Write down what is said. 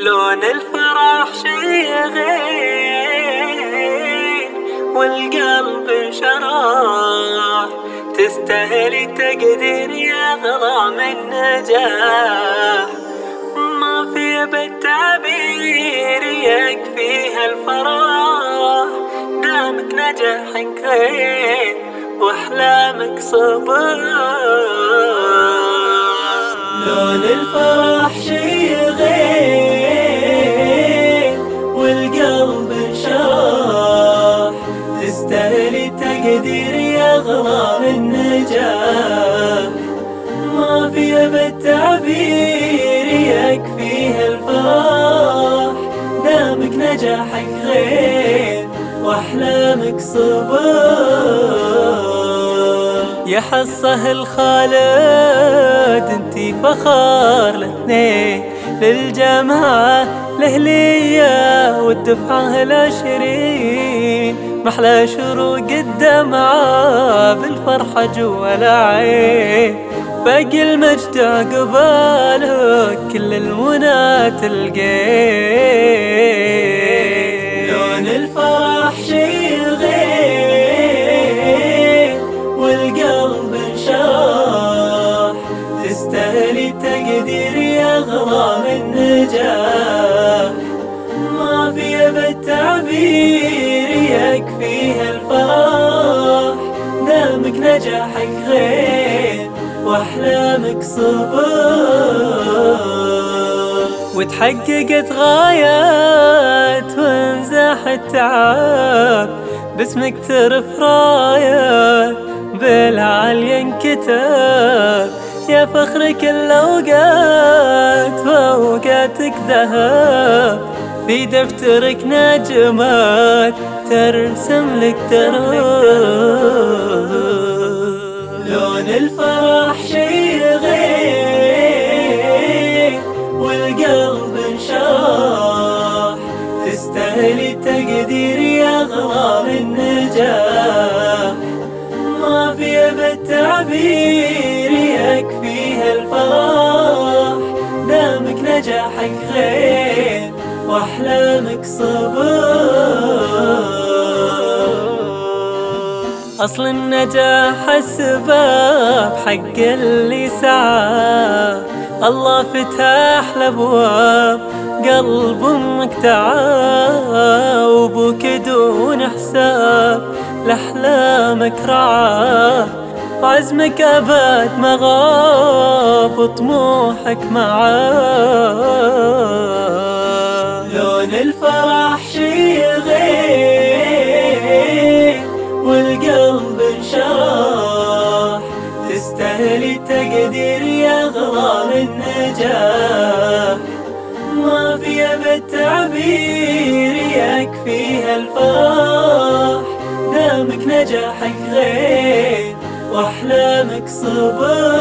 لون الفرح شي غير والقلب شرح تستاهلي تقدير يا غرام النجاح ما في بالتعبير يكفيها الفرح دامك نجاحك خير وأحلامك صبر. لون الفرح شي ما في بالتعبير يكفيها الفرح. دامك نجاحك غير وأحلامك صبر. يا حصة الخالد انتي فخار الاثنين للجماعة الأهلية والدفعة العشرين. محلى شروق الدمعة بالفرحة جوا العين. باقي المجد عقبالك كل المنى تلقين لون الفرح شي غير والقلب انشرح تستاهلي تقدير يا غرام النجاح. ما في بالتعبير يكفيها الفرح دامك نجاحك واحلامك صبر وتحققت غايات وانزاح التعب باسمك ترف رايات بالعالي انكتب. يا فخر كل اوقات وأوقاتك ذهب. في دفترك نجمات ترسم لك درب. والقلب انشرح تستاهلي تقدير يا غرام النجاح ما في بالتعبير يكفيها الفرح دامك نجاحك غير وأحلامك صبر. أصل النجاح السباب حق اللي سعى. الله فتح الأبواب قلب أمك تعا وبوك دون حساب. لأحلامك رعاه وعزمك أبد ما غاب وطموحك معاه. لون الفرح شي غير والقلب انشرح. تستاهلي تقدير يا غرام ما في أبد تعبير يكفيها الفرح. دامك نجاحك غير وأحلامك صبر.